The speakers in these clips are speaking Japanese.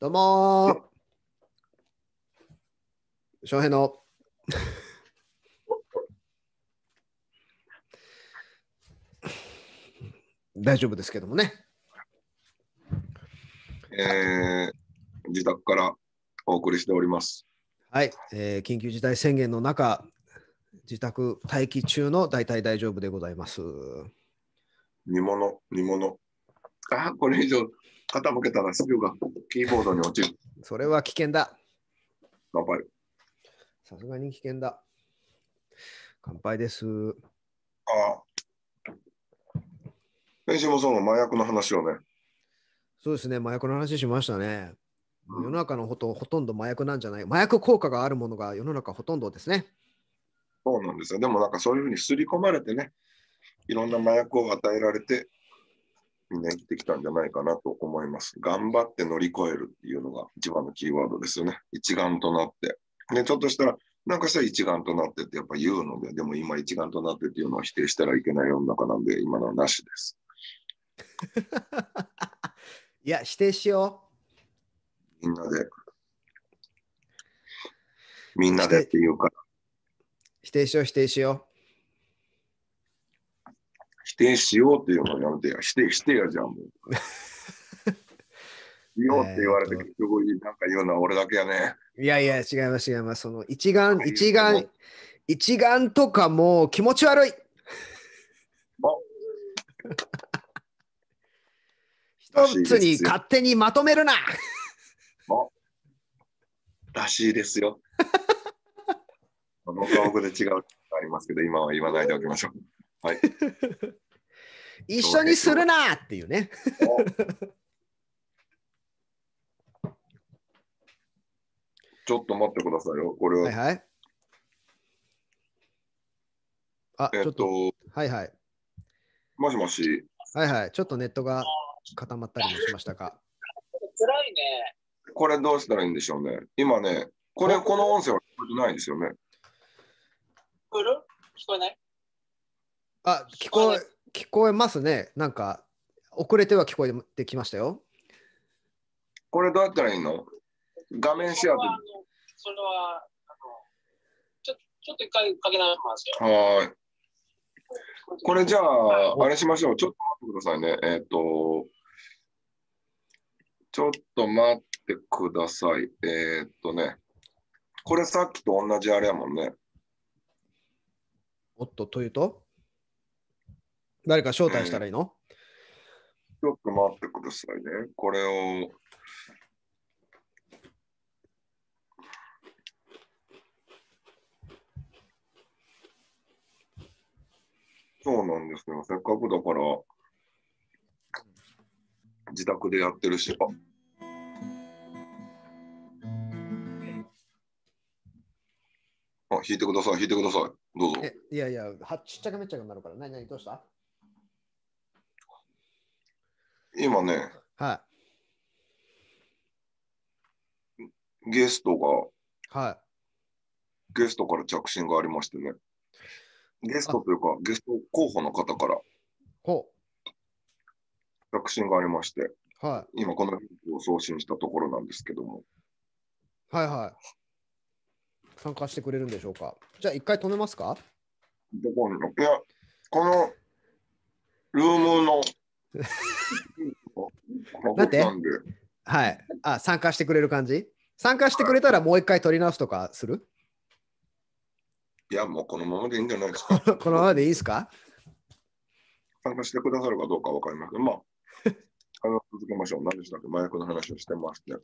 どうもー。翔平の。大丈夫ですけどもね。えー自宅からお送りしております。はい、えー緊急事態宣言の中、自宅待機中の大体大丈夫でございます。煮物、煮物。あ、これ以上傾けたらスピューがキーボードに落ちる。それは危険だ。乾杯。さすがに危険だ。乾杯です。あ先週もその麻薬の話をね。そうですね、麻薬の話しましたね。世の中のほとほとんど麻薬なんじゃない麻薬効果があるものが世の中ほとんどですね。そうなんですよ。でもなんかそういうふうに刷り込まれてね、いろんな麻薬を与えられて、みんな生きてきたんじゃないかなと思います。頑張って乗り越えるっていうのが一番のキーワードですよね。一丸となって。ね、ちょっとしたら、なんかしたら一丸となってってやっぱ言うので、でも今一丸となってっていうのは否定したらいけない世の中なんで、今のはなしです。いや、否定しよみんなで。みんなでっていうか、う。否定しよう、否定しよ否定しようっていうのをやめてや。否定してやじゃん、もう。しようって言われて、結局なんか言うのは俺だけやね。う。いやいや、違います、違います。その一眼、一眼、一眼とかもう気持ち悪い。一つに勝手にまとめるな。らしいですよ。僕は僕で違うありますけど、今は言わないでおきましょう。はい。一緒にするなっていうね。ちょっと待ってくださいよ。これは、はいはい。あ、えっちょっと、と、はいはい。もしもし、はいはい。ちょっとネットが固まったりもしましたか。辛いね。これどうしたらいいんでしょうね。今ね、これ、この音声は聞こえてないですよね。聞こえる？聞こえない？あ、聞こえ、聞こえますね。なんか、遅れては聞こえてきましたよ。これどうやったらいいの？画面シェアそれはあのそれはあのちょちょっと一回かけ直しますよ。で。はーい。これじゃあ、あれしましょう。ちょっと待ってくださいね。えっ、と、ちょっと待ってください。えっ、とね、これさっきと同じあれやもんね。おっと、というと？誰か招待したらいいの、ちょっと待ってくださいね。これを。そうなんですよ。せっかくだから、自宅でやってるし、ああ、弾いてください、弾いてください。どうぞ。えいやいや、はちっちゃくめっちゃくなるから。何何どうした？今ね、はゲストが、い。はい。ゲストから着信がありましてね。ゲストというか、ゲスト候補の方からほ着信がありまして、う。は今このリンクを送信したところなんですけども、い。はいはい。参加してくれるんでしょうかじゃあ一回止めますかどこに？いや、このルームのなんてはい。あ、参加してくれる感じ？参加してくれたらもう一回取り直すとかする？いや、もうこのままでいいんじゃないですか。このままでいいですか？参加してくださるかどうかわかりません。まあ、あの続けましょう。何でしたっけ？麻薬の話をしてまして。はい。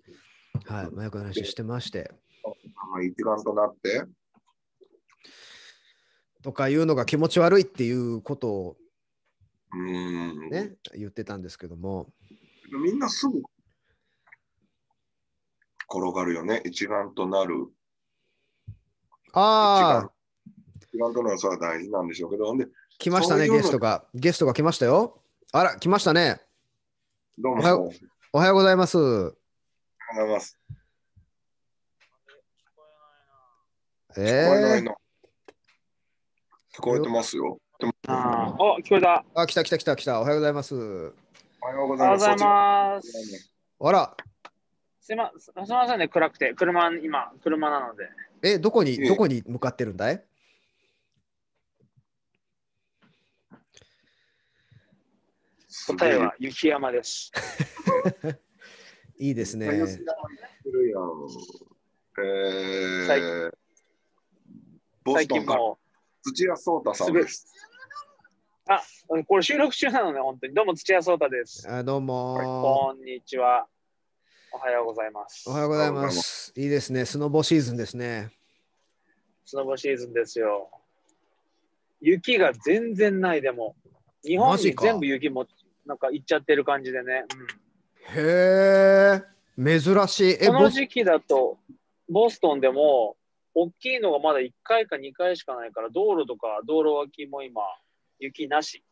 麻薬の話してまして。あ一丸となって、とかいうのが気持ち悪いっていうことをうーん、ね、言ってたんですけども。みんなすぐ転がるよね。一丸となる。ああ、一丸となるそれは大事なんでしょうけど、で、来ましたね、そういうのゲストが。ゲストが来ましたよ。あら、来ましたね。どうも、おはようおはようおはようございます。ございます。ええ。聞こえてますよ。でもあお、聞こえた。あ、来た来た来た来た。おはようございます。おはようごおはようございます。ます。あら、すいま、すすいませんね、暗くて。車、今、車なので。え、どこに、ええどこに向かってるんだい？答えは雪山です。いいですね。え最ー、ボ最ストンから近も土屋聡太さんです。う、これ収録中なのね、本当に。どうも、土屋聡太です。あどうも、こんにちは。おはようございます。おはようございます。いいですね。スノボシーズンですね。スノボシーズンですよ。雪が全然ない、でも。日本に全部雪も、なんか行っちゃってる感じでね。うんへえ、珍しい。この時期だと、ボストンでも、大きいのがまだ1回か2回しかないから、道路とか道路脇も今、雪なし。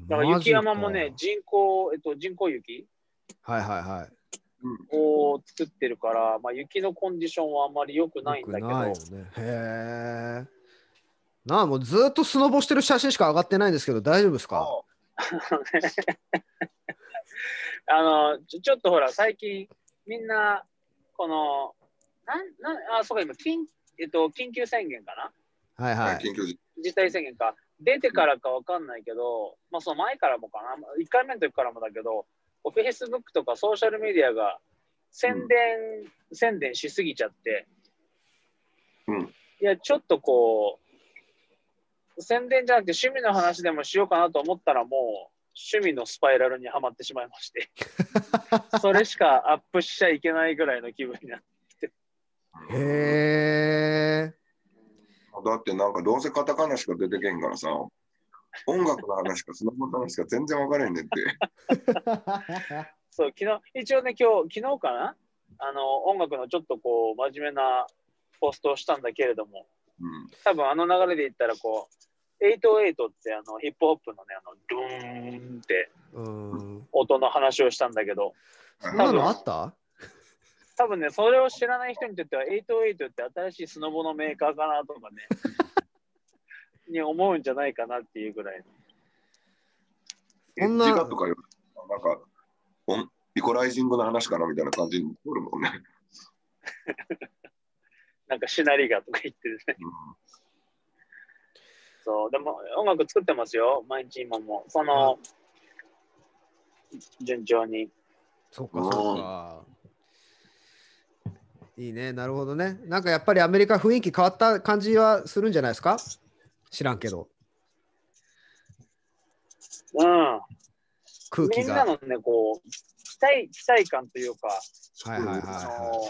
だから雪山もね、マ人工、えっと、人工雪はいはいはい。を作ってるから、まあ、雪のコンディションはあんまり良くないんだけど、ないよね。へえ。なあ、もうずっとスノボしてる写真しか上がってないんですけど、大丈夫ですか？あのちょちょっとほら、最近、みんな、この、なんなんあ、そうか、今緊、えっと、緊急宣言かな？はいはい。緊急事事態宣言か。出てからかわかんないけど、まあ、その前からもかな、1回目の時からもだけど、フェイスブックとかソーシャルメディアが宣伝、宣伝しすぎちゃって、うんいや、ちょっとこう、宣伝じゃなくて趣味の話でもしようかなと思ったらもう、趣味のスパイラルにはまってしまいまして、それしかアップしちゃいけないぐらいの気分になって。へえ。だってなんかどうせカタカナしか出てけんからさ、音楽の話かスノボの話か全然分からへんねんって。そう、昨日、一応ね、今日、昨日かな？あの、音楽のちょっとこう、真面目なポストをしたんだけれども、うん多分あの流れで言ったら、こう、808ってあの、ヒップホップのね、あの、ドゥーンってうん。音の話をしたんだけど、そんなのあった？多分ね、それを知らない人にとっては、808って新しいスノボのメーカーかなとかね、に思うんじゃないかなっていうぐらいの。そんな自我とかなんかオンイコライジングの話かなみたいな感じになるもんね。なんかシナリガとか言ってるね。うんそう、でも音楽作ってますよ、毎日今も。その、順調に。そうかそうか。いいね、なるほどね。なんかやっぱりアメリカ雰囲気変わった感じはするんじゃないですか？知らんけど。うん。空気が。みんなのね、こう、期待、期待感というか、はいはいはいあはの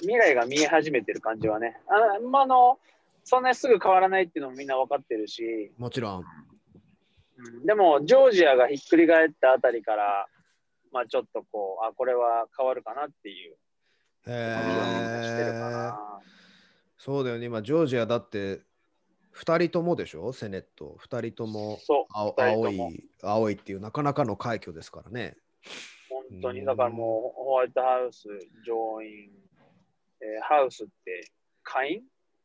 未来が見え始めてる感じはね。あまああの、そんなにすぐ変わらないっていうのもみんな分かってるし、い。もちろん。うんでも、ジョージアがひっくり返ったあたりから、まあちょっとこう、あ、これは変わるかなっていうえ。な。そうだよね、今、ジョージアだって2人ともでしょ、セネット。2人とも青い青いっていうなかなかの快挙ですからね。本当に。うんだからもう、ホワイトハウス、上院、えーハウスって、下院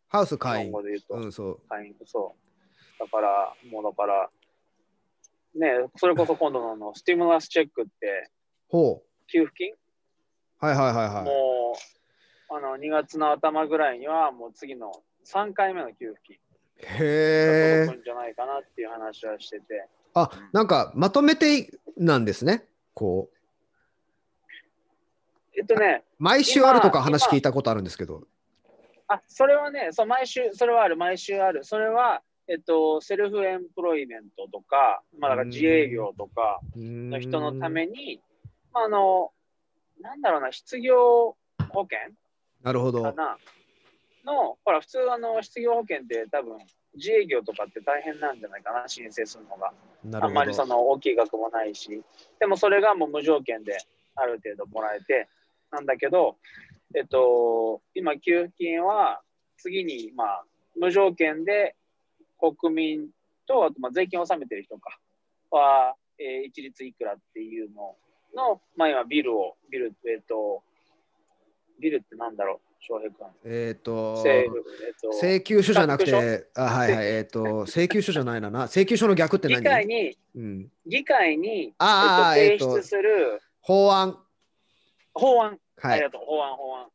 ハウス会員。語で言うん、そう。下院、そう。だから、もうだから、ね、それこそ今度のあのスティムラスチェックって、ほ給付金、う。はいはいはいはい。もう、あの、2月の頭ぐらいには、もう次の3回目の給付金へえが届く。んじゃないかなっていう話はしてて、あ、なんかまとめてなんですね？こう。えっとね、毎週あるとか今話聞いたことあるんですけど。あ、それはね、そう毎週、それはある、毎週ある。それは、えっと、セルフエンプロイメントとか、まあ、だから自営業とかのの人のために、まあ、あの、なんだろうな、失業保険？なるほど。かな？の、ほら、普通、あの、失業保険って多分、自営業とかって大変なんじゃないかな、申請するのが。あんまりそど。の大きい額もないし、でもそれがもう無条件である程度もらえて、なんだけど、えっと、今、給付金は次に、まあ、無条件で国民と、あとまあ税金を納めてる人か、は、えー一律いくらっていうのの、まあ今、ビルを、ビル、えっと、ビルってなんだろう、翔平君。えっ、と、政府、えっと、請求書じゃなくて、あはいはい、えっ、と、請求書じゃないなな。請求書の逆って議何会に、うん、議会に、えっと、えっと提出する、法案。法案、はい。ありがとう、法案、法案。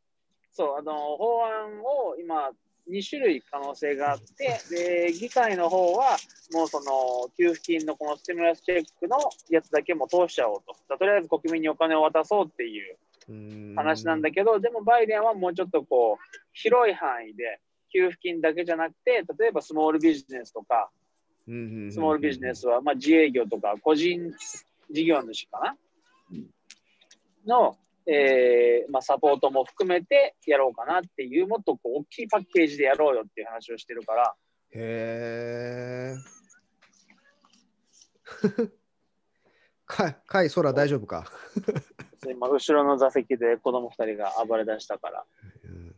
そう、あの、法案を今、2種類可能性があって、で、議会の方は、もうその、給付金のこのステムラスチェックのやつだけもう通しちゃおうと。とりあえず国民にお金を渡そうっていう話なんだけど、でもバイデンはもうちょっとこう、広い範囲で、給付金だけじゃなくて、例えばスモールビジネスとか、スモールビジネスは、まあ、自営業とか個人事業主かな？の、えーまあ、サポートも含めてやろうかなっていう、もっとこう大きいパッケージでやろうよっていう話をしてるから、へえ。かかい、空大丈夫か。今、後ろの座席で子供2人が暴れ出したから、うん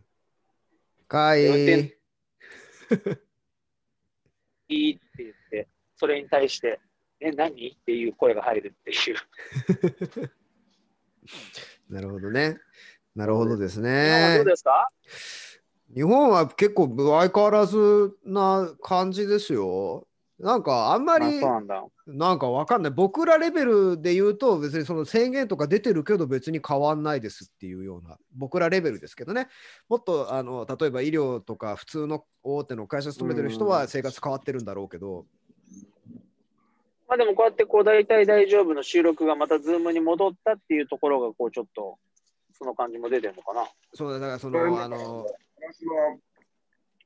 か運い転。いいって言って、それに対して、え、何？っていう声が入るっていう。なるほどね。なるほどですねどう。ですか？日本は結構相変わらずな感じですよ。なんかあんまありなんだ。なんかわかんない。僕らレベルで言うと別にその制限とか出てるけど別に変わんないですっていうような僕らレベルですけどね。もっとあの例えば医療とか普通の大手の会社勤めてる人は生活変わってるんだろうけど。まあでもこうやってこう大体大丈夫の収録がまたズームに戻ったっていうところがこうちょっとその感じも出てるのかな。そうだからそのあの、私は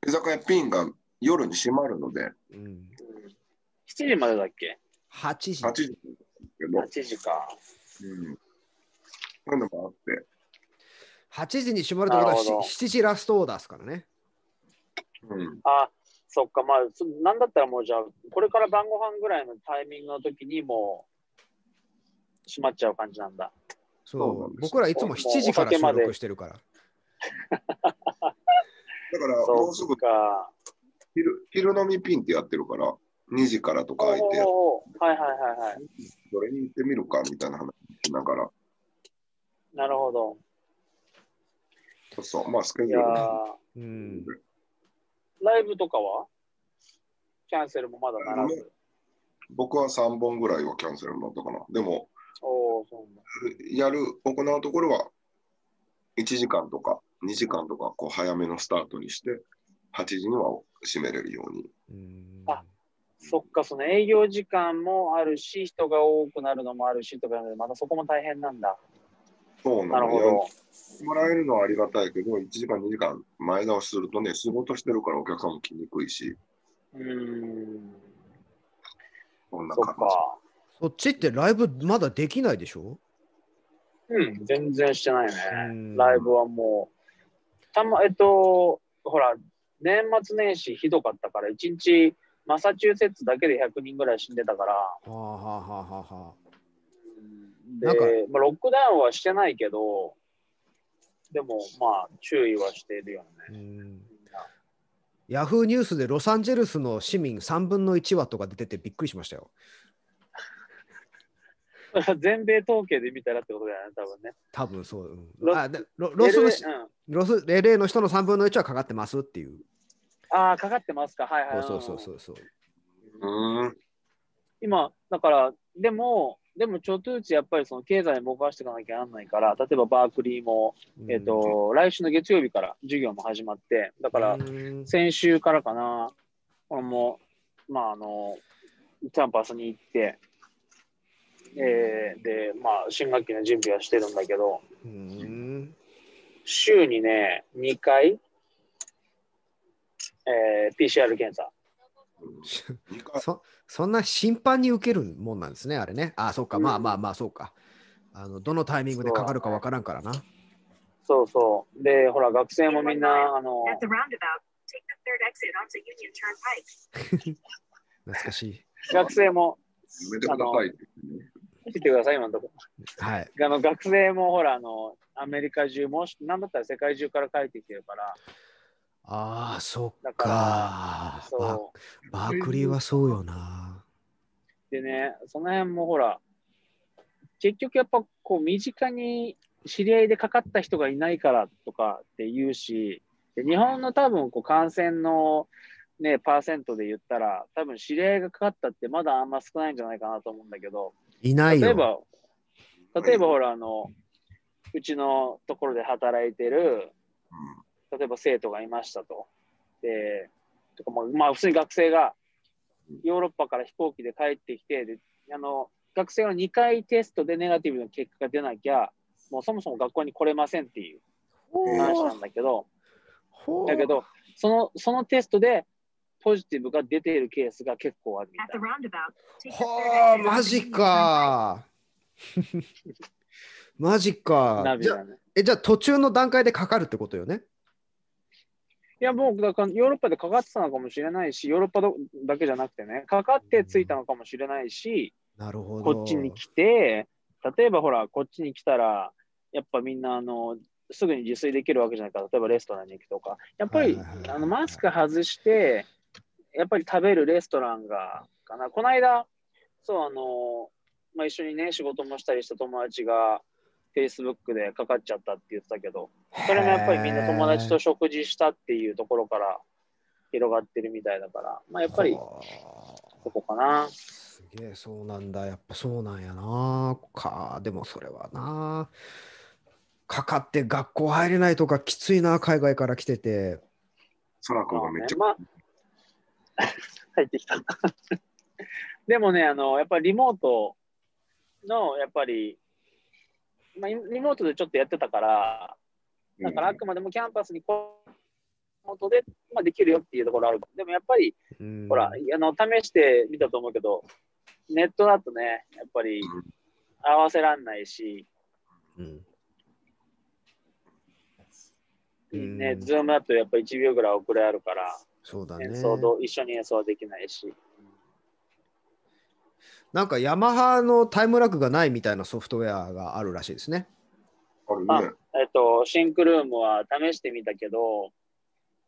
居酒屋ピンが夜に閉まるので、うん、うん、7時までだっけ？8時。8時ですけど、?8 時か。うん、そういうのもあって、8時に閉まるってことはなるほど7時ラストオーダーですからね。うん、あ、そっか、まあ、そなんだったらもうじゃあ、これから晩ご飯ぐらいのタイミングの時にもう閉まっちゃう感じなんだ。そそう僕らいつも7時から収録してるから。だから もうすぐか。昼昼飲みピンってやってるから、2時からとか空いて、はいはいはいはい。それに行ってみるかみたいな話しながら、なるほど。そうそう、まあスケジュールねーうん、ライブとかは？キャンセルもまだならず。僕は3本ぐらいはキャンセルになったかな。でも、おお、そう。やる、行うところは1時間とか2時間とかこう早めのスタートにして、8時には閉めれるように。うんあそっか、その営業時間もあるし、人が多くなるのもあるしとか、またそこも大変なんだ。そうなのよ。もらえるのはありがたいけど、1時間、2時間前倒しするとね、仕事してるからお客さんも来にくいし、うーん。そんな感そっか。そっちってライブまだできないでしょ？うん、全然してないねうん。ライブはもう、たま、えっと、ほら、年末年始ひどかったから、一日、マサチューセッツだけで100人ぐらい死んでたから、はあはあはあはあでまあ、ロックダウンはしてないけど、でも、まあ、注意はしているよね。ヤフーニュースでロサンゼルスの市民3分の1はとか出ててびっくりしましたよ。全米統計で見たらってことだよね、多分ね。多分そう。うんロあでロロスのし LA ロスレレーの人の3分の1はかかってますっていう。ああ、かかってますか。はいはい。そうそうそうそうそう。うーん。今、だから、でも、でも、ちょっとずつやっぱりその経済も動かしていかなきゃなんないから、例えばバークリーも、うん。えっ、と、来週の月曜日から授業も始まって、だからう、ん。先週からかな、俺も、まあ、あの、キャンパスに行って、えーで、まあ、新学期の準備はしてるんだけど、うん。週にね、2回、えー PCR 検査。そそんな頻繁に受けるもんなんですね、あれね。あ、そうか、うんまあまあまあ、そうか。あのどのタイミングでかかるかわからんからな。そうそう。で、ほら、学生もみんな、あの、At the roundabout, take the third exit onto Union Turnpike. 懐かしい。学生も、やめてくださいってください、今のとこはい。あの学生もほら、あの、アメリカ中、もし、なんだったら世界中から帰ってきてるから、ああ、そっだからか。バそバークリーはそうよな。う。でね、その辺もほら、結局やっぱこう、身近に知り合いでかかった人がいないからとかって言うし、で日本の多分こう感染のね、パーセントで言ったら、多分知り合いがかかったってまだあんま少ないんじゃないかなと思うんだけど、いない例えよ。ば、例えばほら、あの、うちのところで働いてる、うん例えば生徒がいましたと。で、とかまあ、まあ、普通に学生がヨーロッパから飛行機で帰ってきて、であの学生は2回テストでネガティブな結果が出なきゃ、もうそもそも学校に来れませんっていう話なんだけど、だけど、そのそのテストでポジティブが出ているケースが結構あるみ At たいはあ、マジ.か。マジか。えじゃあ途中の段階でかかるってことよね？いや、もうだからヨーロッパでかかってたのかもしれないし、ヨーロッパどだけじゃなくてね、かかって着いたのかもしれないし、なるほど。こっちに来て、例えばほら、こっちに来たら、やっぱみんなあのすぐに自炊できるわけじゃないから、例えばレストランに行くとか、やっぱりあのマスク外して、やっぱり食べるレストランがかな。この間、そう、あの、まあ、一緒にね、仕事もしたりした友達が、Facebook でかかっちゃったって言ってたけど、それもやっぱりみんな友達と食事したっていうところから広がってるみたいだから、まあ、やっぱりはそこかなあ。すげえ、そうなんだ。やっぱそうなんやな。か、でもそれはな。かかって学校入れないとかきついな、海外から来てて。空子がめっちゃ、まあ、入ってきた。でもね、あの、やっぱりリモートの、やっぱり、まあ、リモートでちょっとやってたから、だからあくまでもキャンパスにこう、リモートで、まあ、できるよっていうところある。でもやっぱり、うんほら、あの、試してみたと思うけど、ネットだとね、やっぱり合わせらんないし、うんね、うんズームだとやっぱ1秒ぐらい遅れあるから、そうだね演奏と一緒に演奏はできないし。なんかヤマハのタイムラグがないみたいなソフトウェアがあるらしいですね。あるね。えっと、シンクルームは試してみたけど、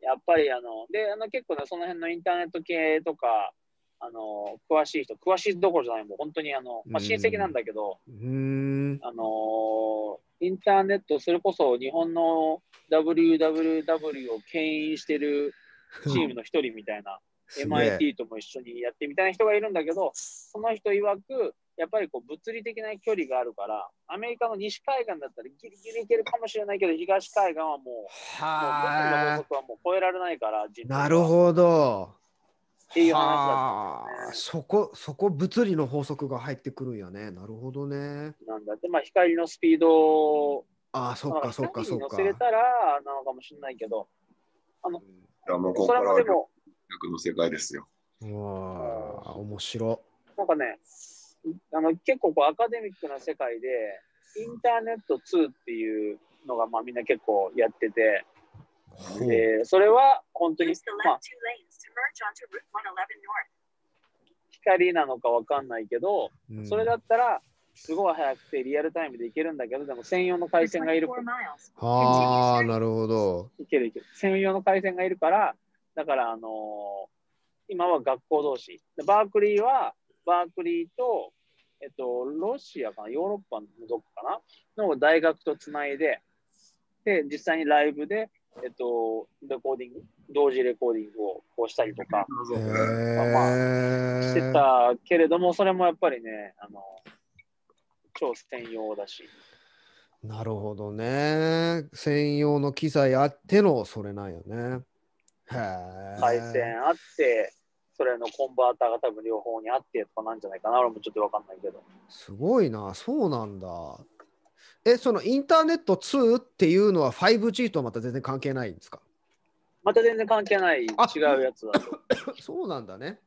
やっぱりあの、で、あの結構ね、その辺のインターネット系とか、あの、詳しい人、詳しいどころじゃない、もう本当にあの、まあ、うん親戚なんだけど、うーん。あの、インターネット、それこそ日本の WWW を牽引してるチームの一人みたいな、MIT とも一緒にやってみたいな人がいるんだけど、その人曰く、やっぱりこう物理的な距離があるから、アメリカの西海岸だったらギリギリ行けるかもしれないけど、東海岸はもう、もう物理の法はもう超えられないから、なるほど。っていう話だったねあそこ、そこ物理の法則が入ってくるんやね。なるほどね。なんだって、まあ、光のスピードああ、そっかそっかそっか。乗せれたらなのかもしれないけど、いやもうそからはれもでも、学の世界ですよ。うわあ、面白。なんかね、あの結構こうアカデミックな世界で、インターネット2っていうのがまあみんな結構やってて、ほうでそれは本当にまあ two lanes to merge onto Route 111 North. 光なのかわかんないけど、うんそれだったらすごい早くてリアルタイムでいけるんだけど、でも専用の回線がいる 24miles. はあ、なるほど。いけるいける。専用の回線がいるから、だから、あのー今は学校同士。バークリーは、バークリーと、えっと、ロシアかな、ヨーロッパのどこかなの大学とつないで、で、実際にライブで、えっと、レコーディング、同時レコーディングをこうしたりとかへまあして。たけれども、それもやっぱりね、あの、超専用だし。なるほどね。専用の機材あってのそれなんよね。回線あって、それのコンバーターが多分両方にあってとかなんじゃないかな。俺もちょっとわかんないけど。すごいな、そうなんだ。え、そのインターネット2っていうのは 5G とはまた全然関係ないんですか？また全然関係ない違あうやつだと。そうなんだね。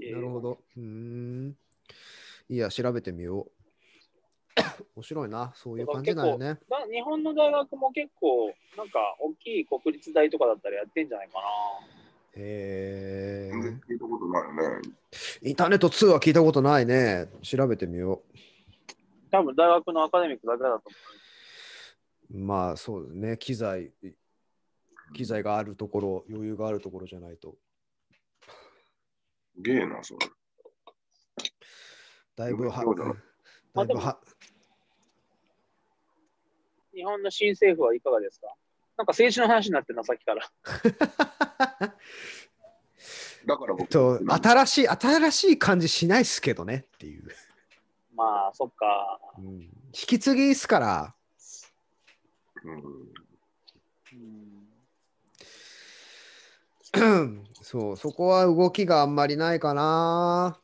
えーなるほど。うーん。いや、調べてみよう。面白いな、そういう感じなんよね。だ日本の大学も結構、なんか大きい国立大とかだったらやってんじゃないかな。へえ聞いたことないよね。インターネット2は聞いたことないね。調べてみよ多分大学のアカデミックだけだと思う。まあ、そうですね。機材、機材があるところ、余裕があるところじゃないと。すげえな、それ。だいぶはそうだな、だいぶは、う。日本の新政府はいかがですか？なんか政治の話になってるな、さっきから。だから僕、と新しい、新しい感じしないっすけどねっていう。まあ、そっか。うん引き継ぎっすから。うん、そう、そこは動きがあんまりないかな。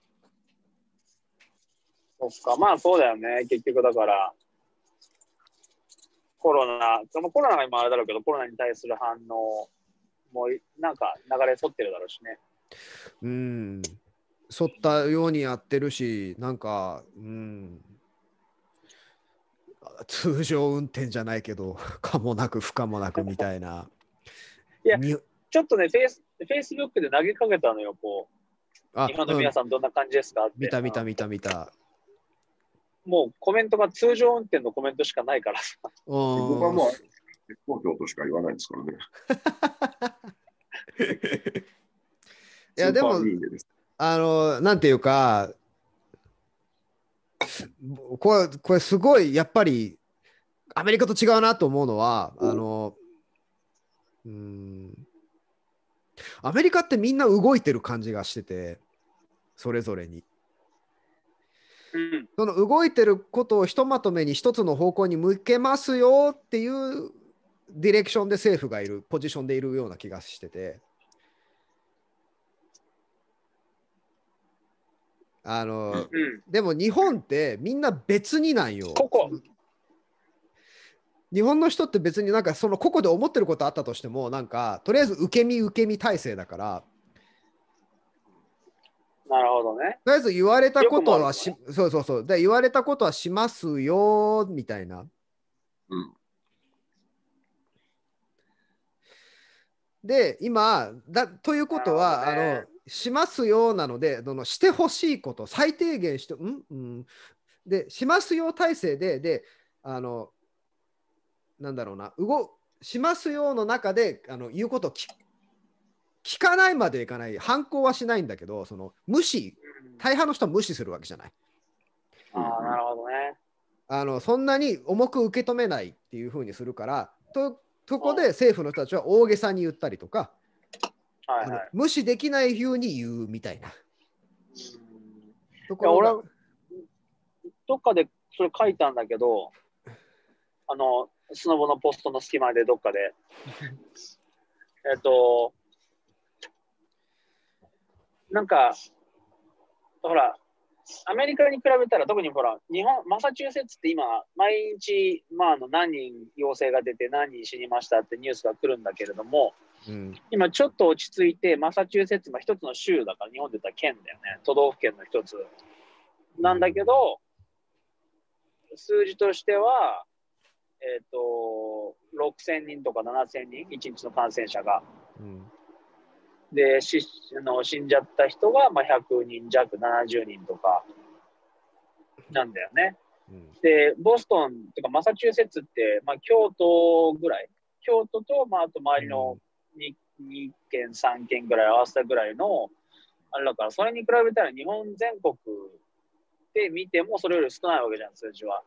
そっか、まあそうだよね、結局だから、コロナ、そのコロナが今あれだろうけど、コロナに対する反応もなんか流れ沿ってるだろうしね。うん。沿ったようにやってるし、なんか、うん。通常運転じゃないけど、かもなく不可もなくみたいな。いやにちょっとね、フェイスフェイスブックで投げかけたのよ、こう、あ日本の皆さんどんな感じですか？って。見た見た見た見た。もうコメントが通常運転のコメントしかないからさ。僕はもう、絶好調としか言わないですからね。いやでもあの、なんていうか、これ、これすごい、やっぱり、アメリカと違うなと思うのは、あの、うん、アメリカってみんな動いてる感じがしてて、それぞれに。うん。その動いてることをひとまとめに一つの方向に向けますよっていうディレクションで政府がいる、ポジションでいるような気がしてて。あの、うん。でも日本ってみんな別になんよ。ここ。日本の人って別になんかその個々で思ってることあったとしてもなんかとりあえず受け身受け身体制だからなるほどね。とりあえず言われたことはし、よそうそうそう。で言われたことはしますよみたいな。うん。で今だということは、ね。あのしますよなのでそのしてほしいこと最低限してうんうん。でしますよ体制でであのなんだろうな動しますよの中であの言うことを聞聞かないまでいかない反抗はしないんだけどその無視うん大半の人は無視するわけじゃないああ、なるほどね。あのそんなに重く受け止めないっていうふうにするからとそこで政府の人たちは大げさに言ったりとか、はいはい。無視できないふうに言うみたいなうんとこ俺どっかでそれ書いたんだけど、あの、スノボのポストの隙間でどっかで。えっと、なんか、ほら、アメリカに比べたら、特にほら、日本、マサチューセッツって今、毎日、まあ、あの何人陽性が出て何人死にましたってニュースが来るんだけれども、うん今ちょっと落ち着いて、マサチューセッツも一つの州だから、日本で言ったら県だよね、都道府県の一つ。なんだけど、数字としては、えっ、と、6000人とか7000人、1日の感染者が。うんで、しあの死んじゃった人がまあ100人弱、70人とかなんだよね。うんで、ボストンとかマサチューセッツって、まあ、京都ぐらい、京都と、まあ、あと周りの 2, 2県、3県ぐらい合わせたぐらいの、あれだから、それに比べたら日本全国で見てもそれより少ないわけじゃん、数字は。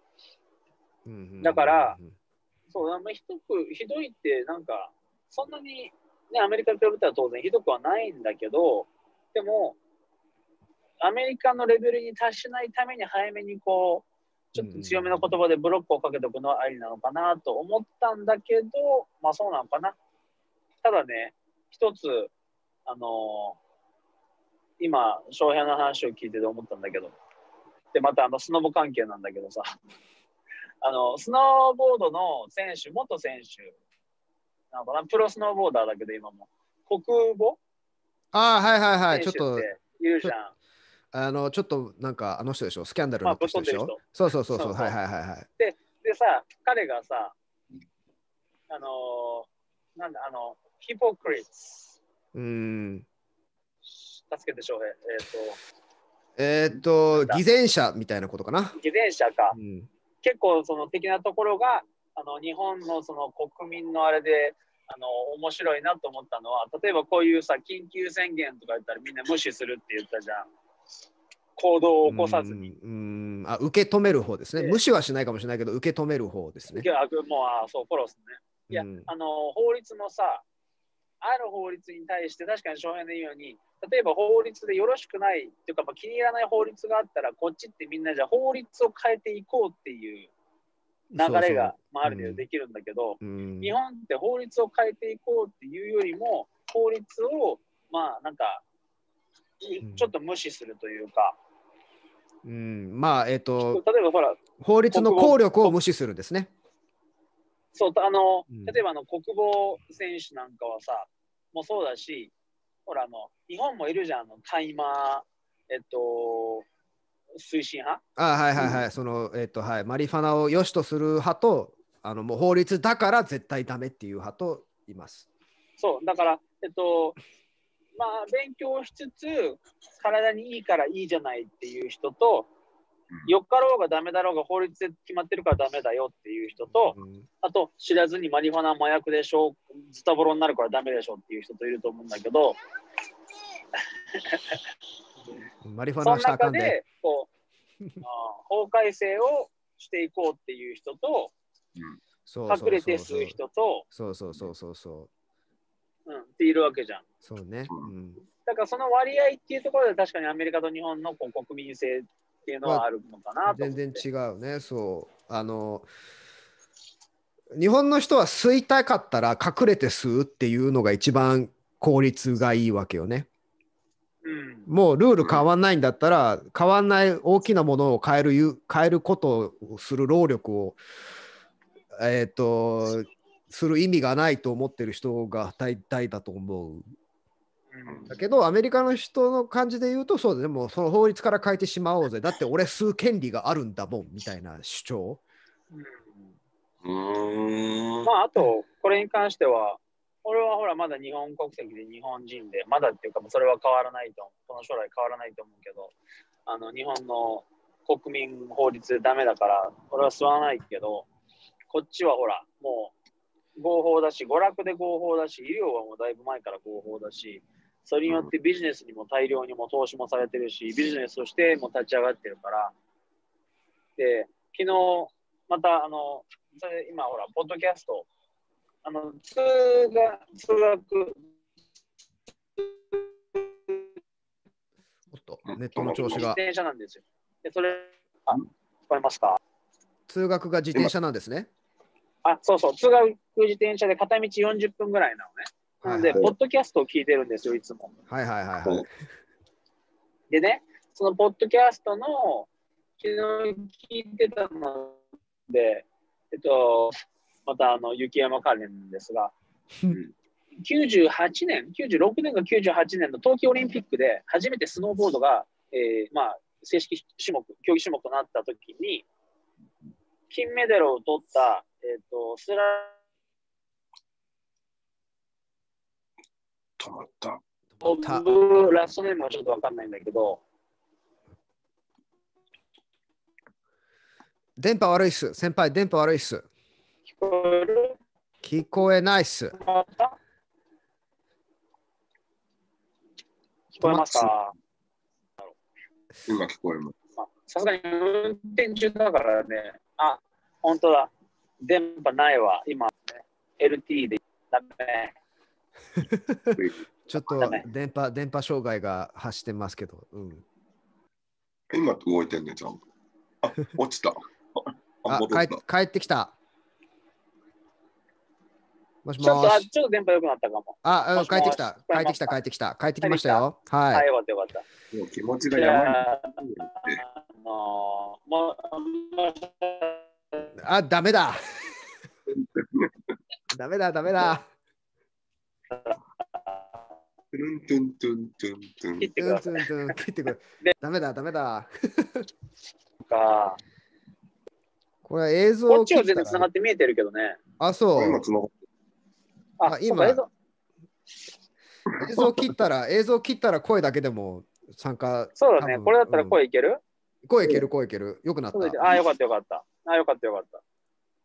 うんだからそう、まあ、ひどく、ひどいって、なんか、そんなに、ね、アメリカに比べたら当然ひどくはないんだけど、でも、アメリカのレベルに達しないために早めにこう、ちょっと強めの言葉でブロックをかけておくのはありなのかなと思ったんだけど、まあそうなのかな。ただね、一つ、あのー今、翔平の話を聞いてて思ったんだけど、で、またあのスノボ関係なんだけどさ、あの、スノーボードの選手、元選手、なのかな、プロスノーボーダーだけど今も、国母ああはいはいはい。ちょっとじゃん。あのちょっとなんかあの人でしょ？スキャンダルまあの人。でしょ、ぶっ飛んでるそうそう。そうそう。はいはいはいはい。でさ、彼がさ、あのーなんだ、あの、ヒポクリッツ、うん。助けて翔平、えっ、えーっと偽善者みたいなことかな、と、偽善者か、うん。結構その的なところが、あの、日本のその国民のあれで、あの、面白いなと思ったのは、例えばこういうさ、緊急宣言とか言ったらみんな無視するって言ったじゃん。行動を起こさずに。うんうんあ受け止める方ですねで無視はしないかもしれないけど受け止める方ですねいやもう、あそう、フォローすね。いや、うんあの、法律もさ、ある法律に対して、確かに翔平の言うように、例えば法律でよろしくないっていうか、まあ、気に入らない法律があったら、こっちってみんなじゃあ法律を変えていこうっていう流れが、まあ、ある程度できるんだけど、うん。日本って法律を変えていこうっていうよりも、法律を、まあ、なんか、ちょっと無視するというか、うん、まあ、えっ、と、例えばほら、法律の効力を無視するんですね。そう、あのうん、例えばあの国防選手なんかはさ、もうそうだし、ほら、あの、日本もいるじゃん、あの、大麻、えっと、推進派？あはいはいはい、その、えっ、と、はい、マリファナを良しとする派と、あの、もう法律だから絶対ダメっていう派といます。そう、だから、えっと、まあ、勉強しつつ、体にいいからいいじゃないっていう人と、よっかろうがダメだろうが法律で決まってるからダメだよっていう人と、うん。あと知らずにマリファナ麻薬でしょ、ズタボロになるからダメでしょっていう人といると思うんだけど、マリファナはしたかんで。こうあー法改正をしていこうっていう人と、そうそうそう隠れて吸う人と、そうそうそうそうそう。うん、っているわけじゃん。そうね。うんだからその割合っていうところで確かにアメリカと日本のこう国民性っていうのはあるのかなと思って。全然違うね。そう。あの、日本の人は吸いたかったら隠れて吸うっていうのが一番効率がいいわけよね。うんもうルール変わんないんだったら、変わんない大きなものを変えるゆ、変えることをする労力を、えっ、と、する意味がないと思ってる人が大体だと思う。うんだけど、アメリカの人の感じで言うと、そうだ、でもその法律から変えてしまおうぜ。だって俺吸う権利があるんだもん、みたいな主張。うん。まあ、あと、これに関しては、俺はほら、まだ日本国籍で日本人で、まだっていうか、それは変わらないと思う、この将来変わらないと思うけど、あの日本の国民法律でダメだから、俺は吸わないけど、こっちはほら、もう合法だし、娯楽で合法だし、医療はもうだいぶ前から合法だし、それによってビジネスにも大量にも投資もされてるし、ビジネスとしても立ち上がってるから、で、昨日、また、あの、それ今ほら、ポッドキャスト、あの、通学、通学、おっと、ネットの調子が。自転車なんですよ。で、それ、あ、聞こえますか通学が自転車なんですね。あ、そうそう、通学自転車で片道40分ぐらいなのね。なので、はいポッドキャストを聞いてるんですよ、いつも。はいはいはいはい。でね、そのポッドキャストの、昨日聞いてたので、えっと、またあの雪山関連ですが、98年、96年か98年の冬季オリンピックで初めてスノーボードが、えーまあ、正式種目、競技種目となったときに、金メダルを取った、えっとスラ止まった。ラストネームはちょっとわかんないんだけど、電波悪いっす。先輩、電波悪いっす。聞こえる聞こえないっす。聞こえますか？今聞こえます。まあさすがに運転中だからね、あ、本当だ。電波ないわ。今、ね、LT でダメ。ちょっと電波電波障害が発してますけど。うん、今動いてんね、ちゃんと。あ、落ちた。あ、あ。帰った帰ってきた。もしちょっと、あもし。ちょっと電波良くなったかも。あ、うんもしもし帰ってきた。帰ってきた。か帰ってきた。帰ってきましたよ。ははい、い。よかったよかった。もう気持ちがじやばい。ゃあ、あのー、もう、もあ、ダメだ。ダメだ、ダメだ。トゥルントゥントゥントゥントゥン切ってくうんださい。うんうん切ってくるで。ダメだ、ダメだ。かこれは映像こっちは切ったら全然つながって見えてるけどね。あ、そうあ今映像映像切ったら、映像切ったら声だけでも参加。そうだね。これだったらうん声いける、声いける、声いける。よくなったあ、よかったよかった。あ、よかったよかった。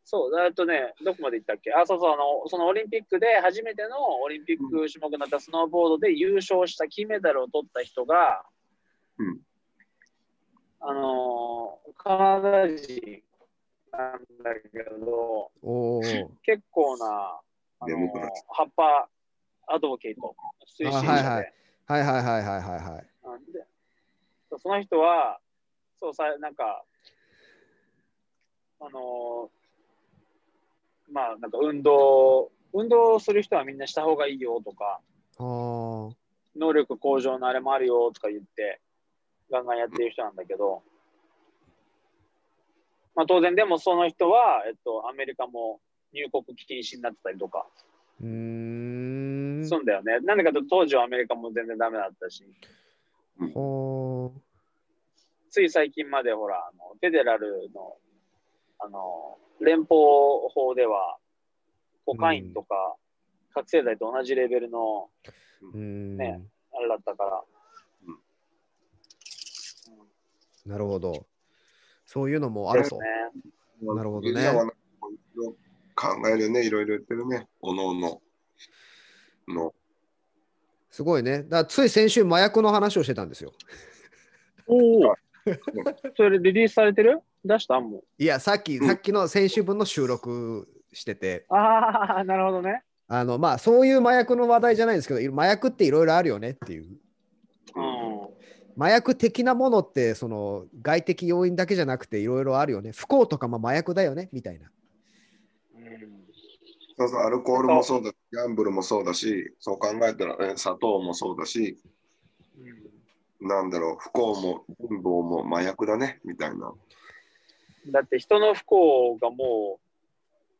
そう、えっとね、どこまで行ったっけ？あ、そうそう、あの、そのオリンピックで初めてのオリンピック種目になったスノーボードで優勝した金メダルを取った人が、うんあのー、カナダ人なんだけど、結構な、で、僕ら。葉っぱアドボケイト、推進者で。はいはいはいはいはいはいはい。その人は、そうさ、なんか、あのー、まあ、なんか運動、運動する人はみんなした方がいいよとか、能力向上のあれもあるよとか言って、ガンガンやってる人なんだけど、まあ当然でもその人は、えっと、アメリカも入国禁止になってたりとかうーん。するんだよね。なんでかと当時はアメリカも全然ダメだったし、ほつい最近までほら、あのフェデラルのあの連邦法では、コカインとか覚醒剤と同じレベルのう。うん。ねあれだったから、なるほど。そういうのもあると。ね。なるほどね考えるね、いろいろ言ってるね、おのおのの。すごいね。だつい先週麻薬の話をしてたんですよ。おお。それリリースされてる？出した？もう。いや、さっき、うんさっきの先週分の収録してて、ああ、なるほどね。あの、まあ、そういう麻薬の話題じゃないんですけど、麻薬っていろいろあるよねっていう。うん。麻薬的なものって、その外的要因だけじゃなくていろいろあるよね。不幸とかも麻薬だよねみたいな。うんそうそう、アルコールもそうだし、ギャンブルもそうだし、そう考えたら、え砂糖もそうだし、なんだろう、不幸も貧乏も麻薬だね、みたいな。だって人の不幸がも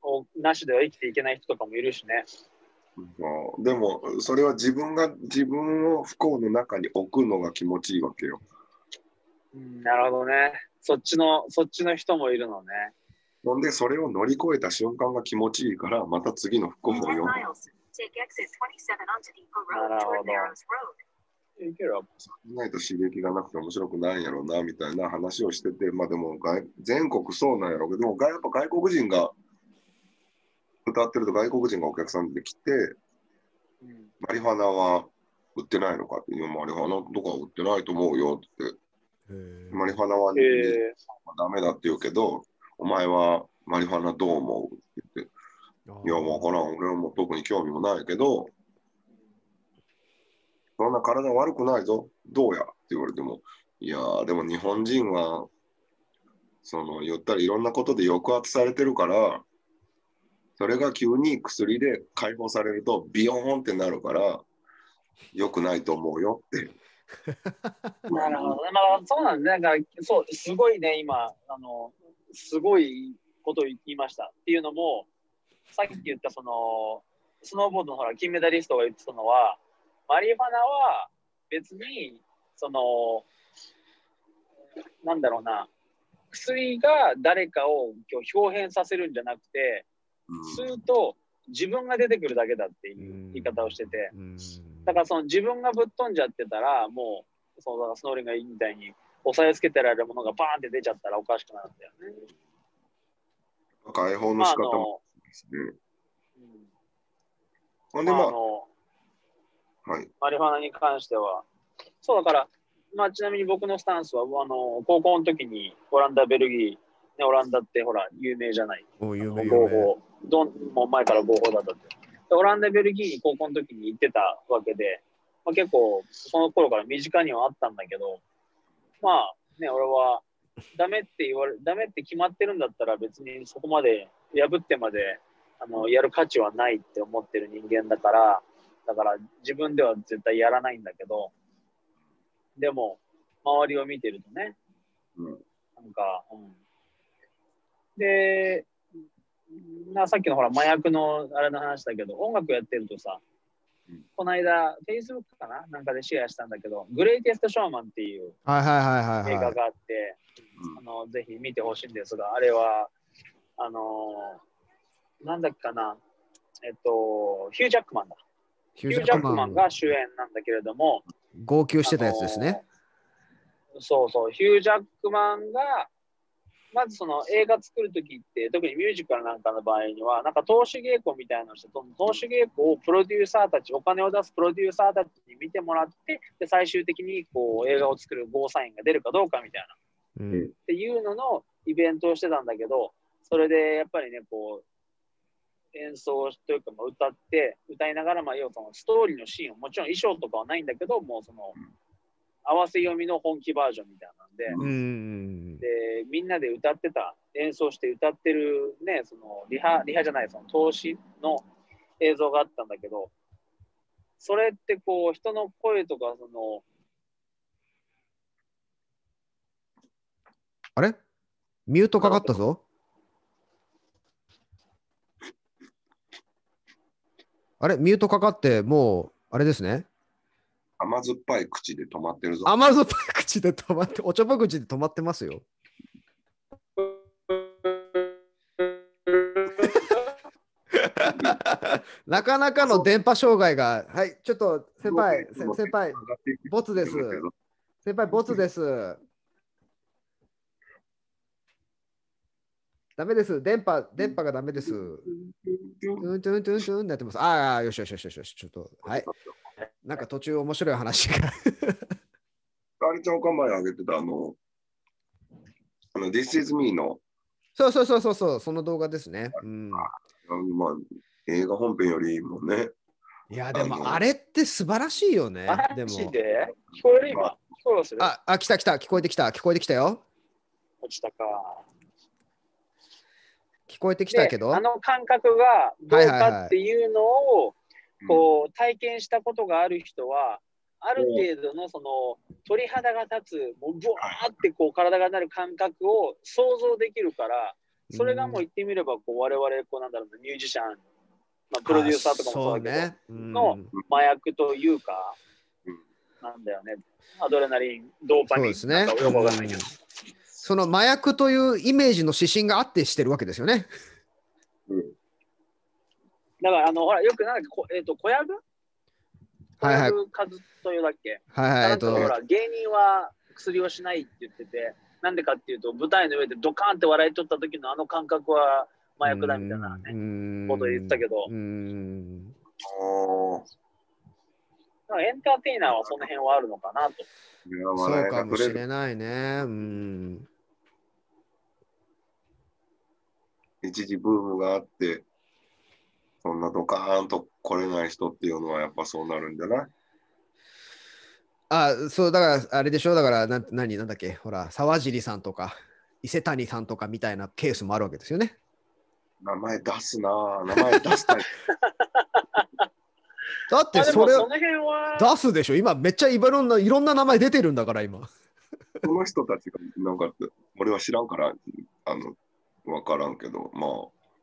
うおなしでは生きていけない人とかもいるしね。そうでも、それは自分が自分を不幸の中に置くのが気持ちいいわけよ。うん、なるほどね。そっちの、そっちの人もいるのね。ほんで、それを乗り越えた瞬間が気持ちいいから、また次の不幸を In 10よ。miles, take exit 27 onto Depot Road Narrow toward road. Narrows Road. いけるわないと刺激がなくて面白くないんやろうな、みたいな話をしてて、まあでも外、全国そうなんやろうけど、でも外やっぱ外国人が歌ってると外国人がお客さんで来て、うんマリファナは売ってないのかっていう、マリファナとかは売ってないと思うよってマリファナは、ねえダメだって言うけど、お前はマリファナどう思う？って言って、いや、わからん、俺はもう特に興味もないけど、そんな体悪くないぞ、どうや？って言われても、いやー、でも日本人は、その言ったらいろんなことで抑圧されてるから、それが急に薬で解放されると、ビヨーンってなるから、良くないと思うよって。ー なるほどね。まあ、そうなんですね。だから、そう、すごいね、今、あの、すごいことを言いました。っていうのも、さっき言った、その、スノーボードのほら、金メダリストが言ってたのは、マリファナは別に、その、なんだろうな、薬が誰かを今日表変させるんじゃなくて、うん。吸うと自分が出てくるだけだっていう言い方をしてて、うん。だからその自分がぶっ飛んじゃってたら、もう、そのだからスノーリンがいいみたいに、押さえつけてられるものがバーンって出ちゃったらおかしくなるんだよね。解放の仕方もの、ですね。うんほんで、まあ、はい。マリファナに関しては、そうだから、まあ、ちなみに僕のスタンスは、あの、高校の時にオランダ、ベルギー、ね、オランダってほら、有名じゃない。お有名合法、どんもう前から合法だったって。でオランダ、ベルギーに高校の時に行ってたわけで、まあ、結構その頃から身近にはあったんだけど、まあね、俺はダメって言われ、ダメって決まってるんだったら別にそこまで破ってまであのやる価値はないって思ってる人間だから、だから自分では絶対やらないんだけど、でも周りを見てるとね、うん。なんか、うん、で、なさっきのほら麻薬のあれの話だけど、音楽やってるとさ、うんこの間、Facebook かな？なんかでシェアしたんだけど、グレイテスト・ショーマンっていう映画はい。があって、あのぜひ見てほしいんですが、あれは、あのーなんだっけかな、えっと、ヒュー・ジャックマンだ。ヒヒュー・ジャックマンが主演なんだけれども、号泣してたやつですね。あのーそうそう、ヒュー・ジャックマンが、まずその映画作るときって、特にミュージカルなんかの場合には、なんか投資稽古みたいなのをして、投資稽古をプロデューサーたち、お金を出すプロデューサーたちに見てもらって、で最終的にこう映画を作るゴーサインが出るかどうかみたいな。うんっていうののイベントをしてたんだけど、それでやっぱりね、こう、演奏というか、まあ歌って、歌いながら、まあ、要はそのストーリーのシーンを、もちろん衣装とかはないんだけど、もうその、合わせ読みの本気バージョンみたいなんで、うんで、みんなで歌ってた、演奏して歌ってるね、そのリハ、リハじゃない、その投資の映像があったんだけど、それってこう、人の声とか、その、あれ？ミュートかかったぞ。あれ？ミュートかかって、もう、あれですね。甘酸っぱい口で止まってるぞ。甘酸っぱい口で止まって、おちょぼ口で止まってますよ。なかなかの電波障害が、はい、ちょっと先輩、せ先輩、ボツです先輩、ボツです。ダメです。電波、電波がダメです。トゥントゥントゥントゥンなってます。ああ、よしよしよしよし。ちょっと、はい。なんか途中面白い話が。あれちゃんおか前上げてたあの、あの、This is me の、そうそうそうそうそう、その動画ですね。うん、まあ、映画本編よりもね、いや、でもあれって素晴らしいよね。でも。で？聞こえる今？聞こえます？あ、あ、来た来た、聞こえてきた、聞こえてきたよ。落ちたか。聞こえてきたけど。であの感覚がどうかっていうのを、こう体験したことがある人は、ある程度のその鳥肌が立つ、もうブワーってこう体がなる感覚を想像できるから、それがもう言ってみればこう我々こうなんだろうなミュージシャン、まあ、プロデューサーとかもそうだけど、ね。うん。の麻薬というかうん、なんだよね、アドレナリン、ドーパミン、そうですね。なんかよくわかんないけど、その麻薬というイメージの指針があってしてるわけですよね。うんだからあのほらよくなんだっけ、こえっ、と小籔？小はいはい籔和というだっけ、はいはい。えっとなんかほ、ら芸人は薬をしないって言ってて、なんでかっていうと、舞台の上でドカーンって笑い取った時のあの感覚は麻薬だみたいなね、ねこと言ってたけどうん。エンターテイナーはその辺はあるのかなと。ーいやそうかもしれないね。うん。一時ブームがあって、そんなドカーンと来れない人っていうのはやっぱそうなるんじゃない？あ、そう、だから、あれでしょ？だから、なん何、なんだっけ？ほら、沢尻さんとか、伊勢谷さんとかみたいなケースもあるわけですよね。名前出すなぁ名前出したい。だってそれ出すでしょ？今めっちゃいろんないろんな名前出てるんだから今。その人たちがなんか、俺は知らんから、あの、わからんけど、まあ、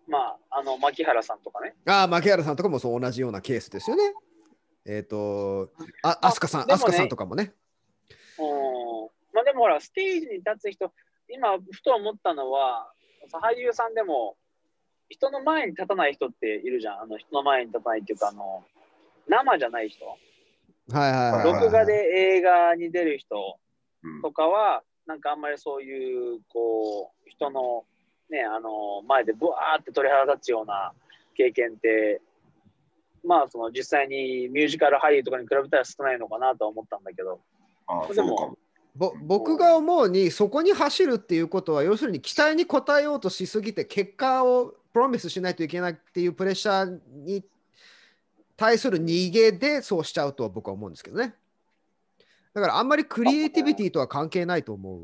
まあ、あの、牧原さんとかね。ああ、牧原さんとかもそう同じようなケースですよね。えっ、と、あ、あアスカさん、でもねアスカさんとかもね。うん。まあでもほら、ステージに立つ人、今、ふと思ったのは、俳優さんでも、人の前に立たない人っているじゃん。あの人の前に立たないっていうか、あの、生じゃない人。はいはいはいはい、録画で映画に出る人うんとかは、なんかあんまりそういう、こう、人の、ね、あの、前でブワーって鳥肌立つような経験って、まあ、その実際にミュージカル俳優とかに比べたら少ないのかなとは思ったんだけど、ああ、でもそうかも。ぼ僕が思うにそこに走るっていうことは要するに期待に応えようとしすぎて結果をプロミスしないといけないっていうプレッシャーに対する逃げでそうしちゃうとは僕は思うんですけどね。だからあんまりクリエイティビティとは関係ないと思う。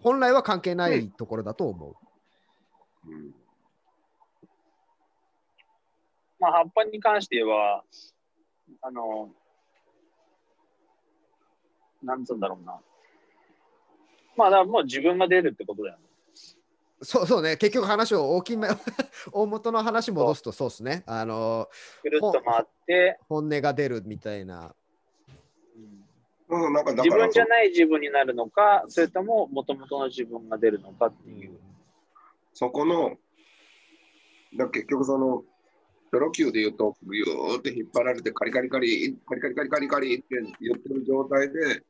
本来は関係ないところだと思う。うんまあ、葉っぱに関して言えば、あの、なんつうんだろうな。まあ、だからもう自分が出るってことだよね。そうそうね、結局話を大きめ、大元の話戻すとそうですね。あの、ぐるっと回って、本音が出るみたいな。うんうんなんか自分じゃない自分になるのか、それとも元々の自分が出るのかっていう。そこの、だ結局その、プロ級で言うと、ギューって引っ張られて、カリカリカリ、カリカリカリカリカリって言ってる状態で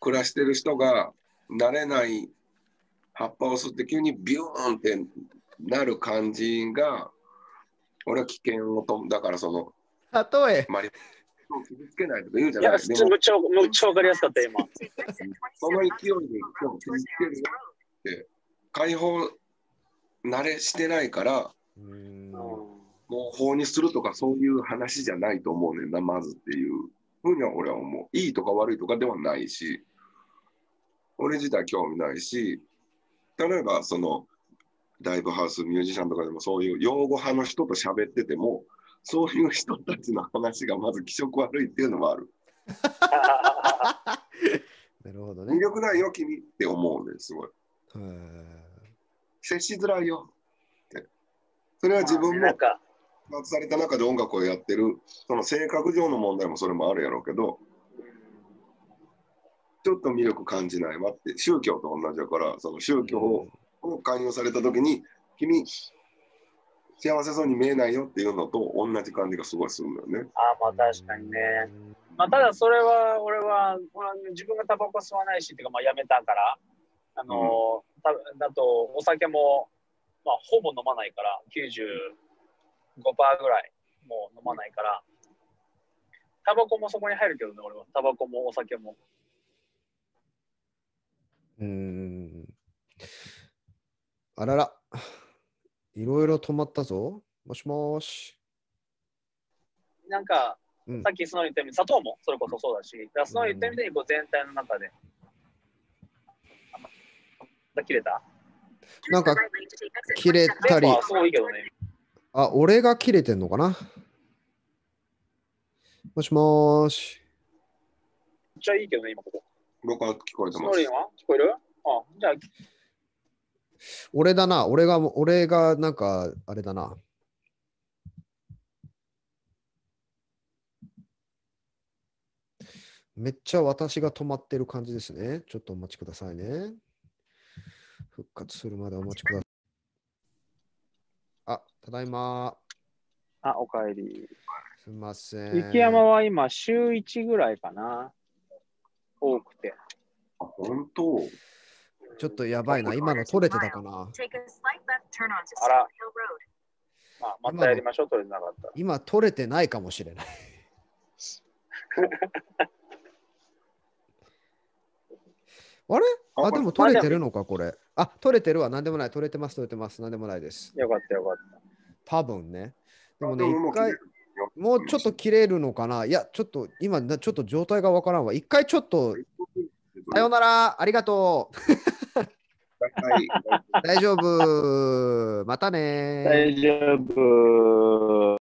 暮らしてる人が、慣れない葉っぱを吸って急にビューンってなる感じが、俺は危険をと、だからその、例え、マリ傷つけないとか言うじゃ、ない。でもむっちゃ、むっちゃわかりやすかった、今。その勢いで今日傷つけるよって、解放慣れしてないから、もう法にするとかそういう話じゃないと思うねんな、まずっていうふうには俺は思う。いいとか悪いとかではないし、俺自体興味ないし、例えば、その、ライブハウス、ミュージシャンとかでもそういう用語派の人と喋ってても、そういう人たちの話がまず気色悪いっていうのもある。なるほどね魅。力ないよ、君って思うね、すごい。へ接しづらいよって。それは自分も発された中で音楽をやってる、その性格上の問題もそれもあるやろうけど、ちょっと魅力感じないわって、宗教と同じだから、その宗ー教をを勧誘されたときに、君、幸せそうに見えないよっていうのと同じ感じがすごいするんだよね。ああ、まあ確かにね。まあ、ただそれは、俺は、俺は自分がタバコ吸わないし、っていうか、まあ、やめたから、あの、ただと、お酒も、まあ、ほぼ飲まないから、95%ぐらいもう飲まないから、タバコもそこに入るけどね、俺は。タバコもお酒も。うーん。あらら。いろいろ止まったぞ。もしもし。なんか、うんさっきスノー言ったように、砂糖もそれこそそうだし、だからスノー言ったみたいにこう全体の中で。あまた切れた？なんか切れたり。あ、俺が切れてんのかな？もしもーし。めっちゃいいけどね、今ここ。僕は聞こえてますスノーリン。は？聞こえる？あ、じゃあ、俺だな。俺が、俺がなんか、あれだな。めっちゃ私が止まってる感じですね。ちょっとお待ちくださいね。復活するまでお待ちください。あ、ただいま。あ、おかえり。すみません。雪山は今、週1ぐらいかな。多くて。あ本当？ちょっとやばいな。今の取れてたかな？Hill Road. まあ、またやりましょう、取れてなかったら。今取れてないかもしれない。あれ？あ、でも取れてるのか、これ。あ、取れてるわ。なんでもない。取れてます、取れてます。なんでもないです。よかった、よかった。多分ね。でもね、一回、もうちょっと切れるのかな。いや、ちょっと今、なちょっと状態がわからんわ。一回ちょっと、さようなら、ありがとう。はい 大丈夫。またね大丈夫。